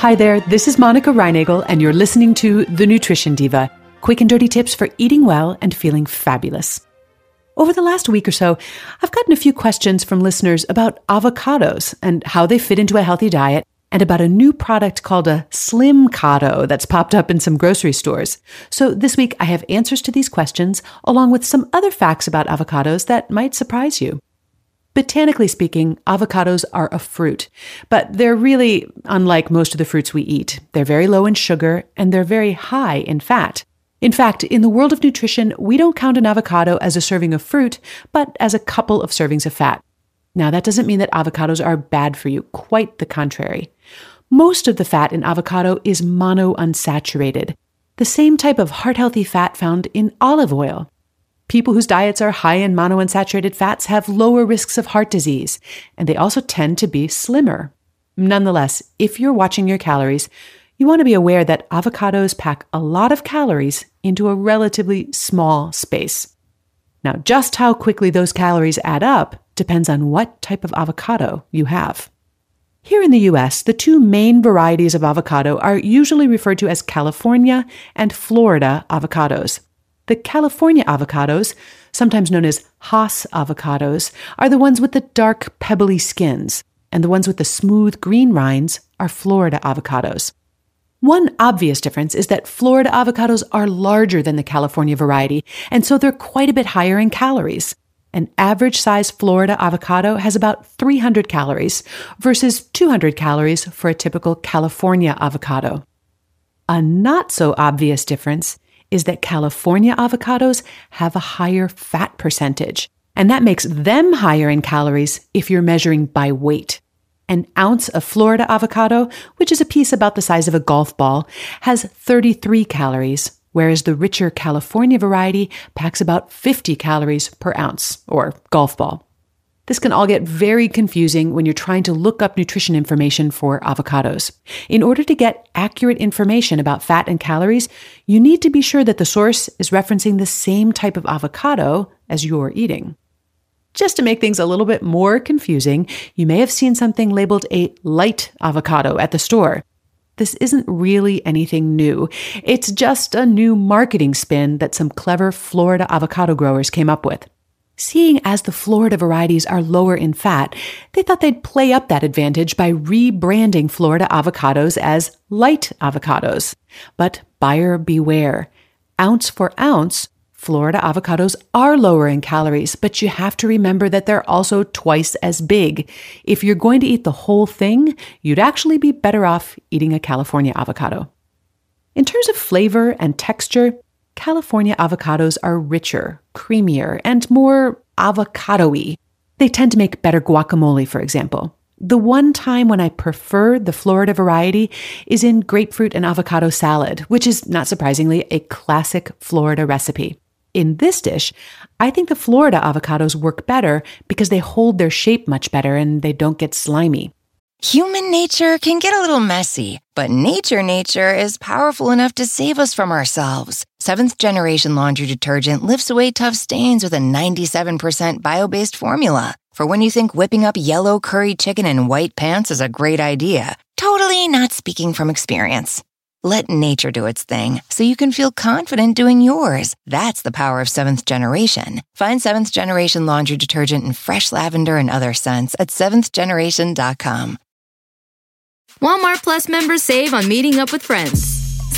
Hi there, this is Monica Reinagel, and you're listening to The Nutrition Diva quick and dirty tips for eating well and feeling fabulous. Over the last week or so, I've gotten a few questions from listeners about avocados and how they fit into a healthy diet, and about a new product called a Slim Slimcado that's popped up in some grocery stores. So this week, I have answers to these questions, along with some other facts about avocados that might surprise you. Botanically speaking, avocados are a fruit, but they're really unlike most of the fruits we eat. They're very low in sugar and they're very high in fat. In fact, in the world of nutrition, we don't count an avocado as a serving of fruit, but as a couple of servings of fat. Now, that doesn't mean that avocados are bad for you, quite the contrary. Most of the fat in avocado is monounsaturated, the same type of heart healthy fat found in olive oil. People whose diets are high in monounsaturated fats have lower risks of heart disease, and they also tend to be slimmer. Nonetheless, if you're watching your calories, you want to be aware that avocados pack a lot of calories into a relatively small space. Now, just how quickly those calories add up depends on what type of avocado you have. Here in the US, the two main varieties of avocado are usually referred to as California and Florida avocados. The California avocados, sometimes known as Hass avocados, are the ones with the dark, pebbly skins, and the ones with the smooth green rinds are Florida avocados. One obvious difference is that Florida avocados are larger than the California variety, and so they're quite a bit higher in calories. An average size Florida avocado has about 300 calories versus 200 calories for a typical California avocado. A not so obvious difference is that California avocados have a higher fat percentage, and that makes them higher in calories if you're measuring by weight. An ounce of Florida avocado, which is a piece about the size of a golf ball, has 33 calories, whereas the richer California variety packs about 50 calories per ounce, or golf ball. This can all get very confusing when you're trying to look up nutrition information for avocados. In order to get accurate information about fat and calories, you need to be sure that the source is referencing the same type of avocado as you're eating. Just to make things a little bit more confusing, you may have seen something labeled a light avocado at the store. This isn't really anything new. It's just a new marketing spin that some clever Florida avocado growers came up with. Seeing as the Florida varieties are lower in fat, they thought they'd play up that advantage by rebranding Florida avocados as light avocados. But buyer beware. Ounce for ounce, Florida avocados are lower in calories, but you have to remember that they're also twice as big. If you're going to eat the whole thing, you'd actually be better off eating a California avocado. In terms of flavor and texture, California avocados are richer, creamier, and more avocado y. They tend to make better guacamole, for example. The one time when I prefer the Florida variety is in grapefruit and avocado salad, which is, not surprisingly, a classic Florida recipe. In this dish, I think the Florida avocados work better because they hold their shape much better and they don't get slimy. Human nature can get a little messy, but nature nature is powerful enough to save us from ourselves. Seventh generation laundry detergent lifts away tough stains with a 97% bio based formula. For when you think whipping up yellow curry chicken in white pants is a great idea, totally not speaking from experience. Let nature do its thing so you can feel confident doing yours. That's the power of seventh generation. Find seventh generation laundry detergent in fresh lavender and other scents at seventhgeneration.com. Walmart Plus members save on meeting up with friends.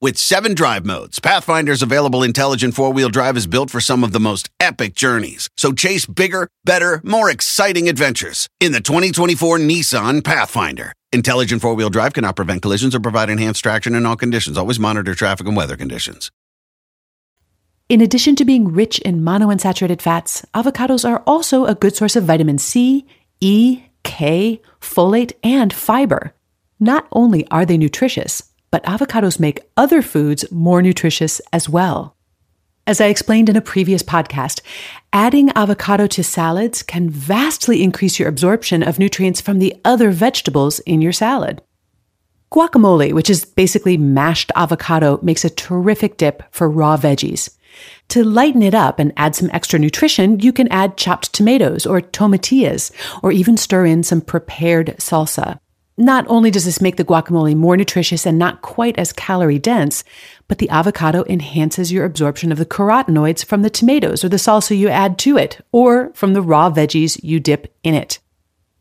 With seven drive modes, Pathfinder's available intelligent four wheel drive is built for some of the most epic journeys. So chase bigger, better, more exciting adventures in the 2024 Nissan Pathfinder. Intelligent four wheel drive cannot prevent collisions or provide enhanced traction in all conditions. Always monitor traffic and weather conditions. In addition to being rich in monounsaturated fats, avocados are also a good source of vitamin C, E, K, folate, and fiber. Not only are they nutritious, but avocados make other foods more nutritious as well. As I explained in a previous podcast, adding avocado to salads can vastly increase your absorption of nutrients from the other vegetables in your salad. Guacamole, which is basically mashed avocado, makes a terrific dip for raw veggies. To lighten it up and add some extra nutrition, you can add chopped tomatoes or tomatillas, or even stir in some prepared salsa. Not only does this make the guacamole more nutritious and not quite as calorie dense, but the avocado enhances your absorption of the carotenoids from the tomatoes or the salsa you add to it, or from the raw veggies you dip in it.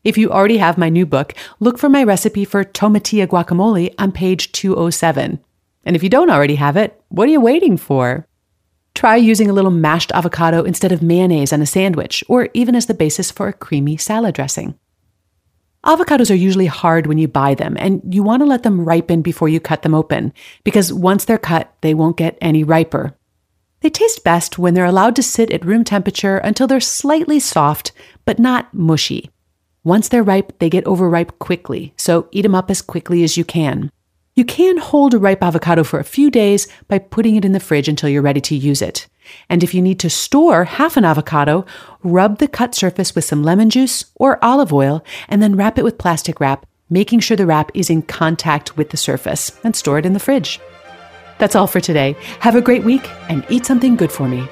If you already have my new book, look for my recipe for tomatilla guacamole on page 207. And if you don't already have it, what are you waiting for? Try using a little mashed avocado instead of mayonnaise on a sandwich, or even as the basis for a creamy salad dressing. Avocados are usually hard when you buy them, and you want to let them ripen before you cut them open, because once they're cut, they won't get any riper. They taste best when they're allowed to sit at room temperature until they're slightly soft, but not mushy. Once they're ripe, they get overripe quickly, so eat them up as quickly as you can. You can hold a ripe avocado for a few days by putting it in the fridge until you're ready to use it. And if you need to store half an avocado, rub the cut surface with some lemon juice or olive oil and then wrap it with plastic wrap, making sure the wrap is in contact with the surface and store it in the fridge. That's all for today. Have a great week and eat something good for me.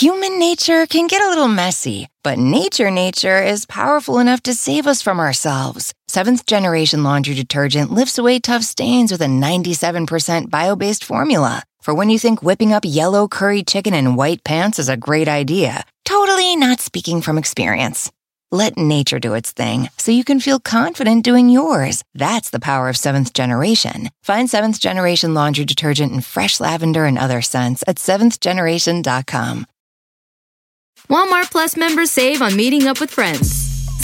Human nature can get a little messy, but nature nature is powerful enough to save us from ourselves. Seventh generation laundry detergent lifts away tough stains with a 97% bio based formula. For when you think whipping up yellow curry chicken in white pants is a great idea, totally not speaking from experience. Let nature do its thing so you can feel confident doing yours. That's the power of seventh generation. Find seventh generation laundry detergent in fresh lavender and other scents at seventhgeneration.com. Walmart Plus members save on meeting up with friends.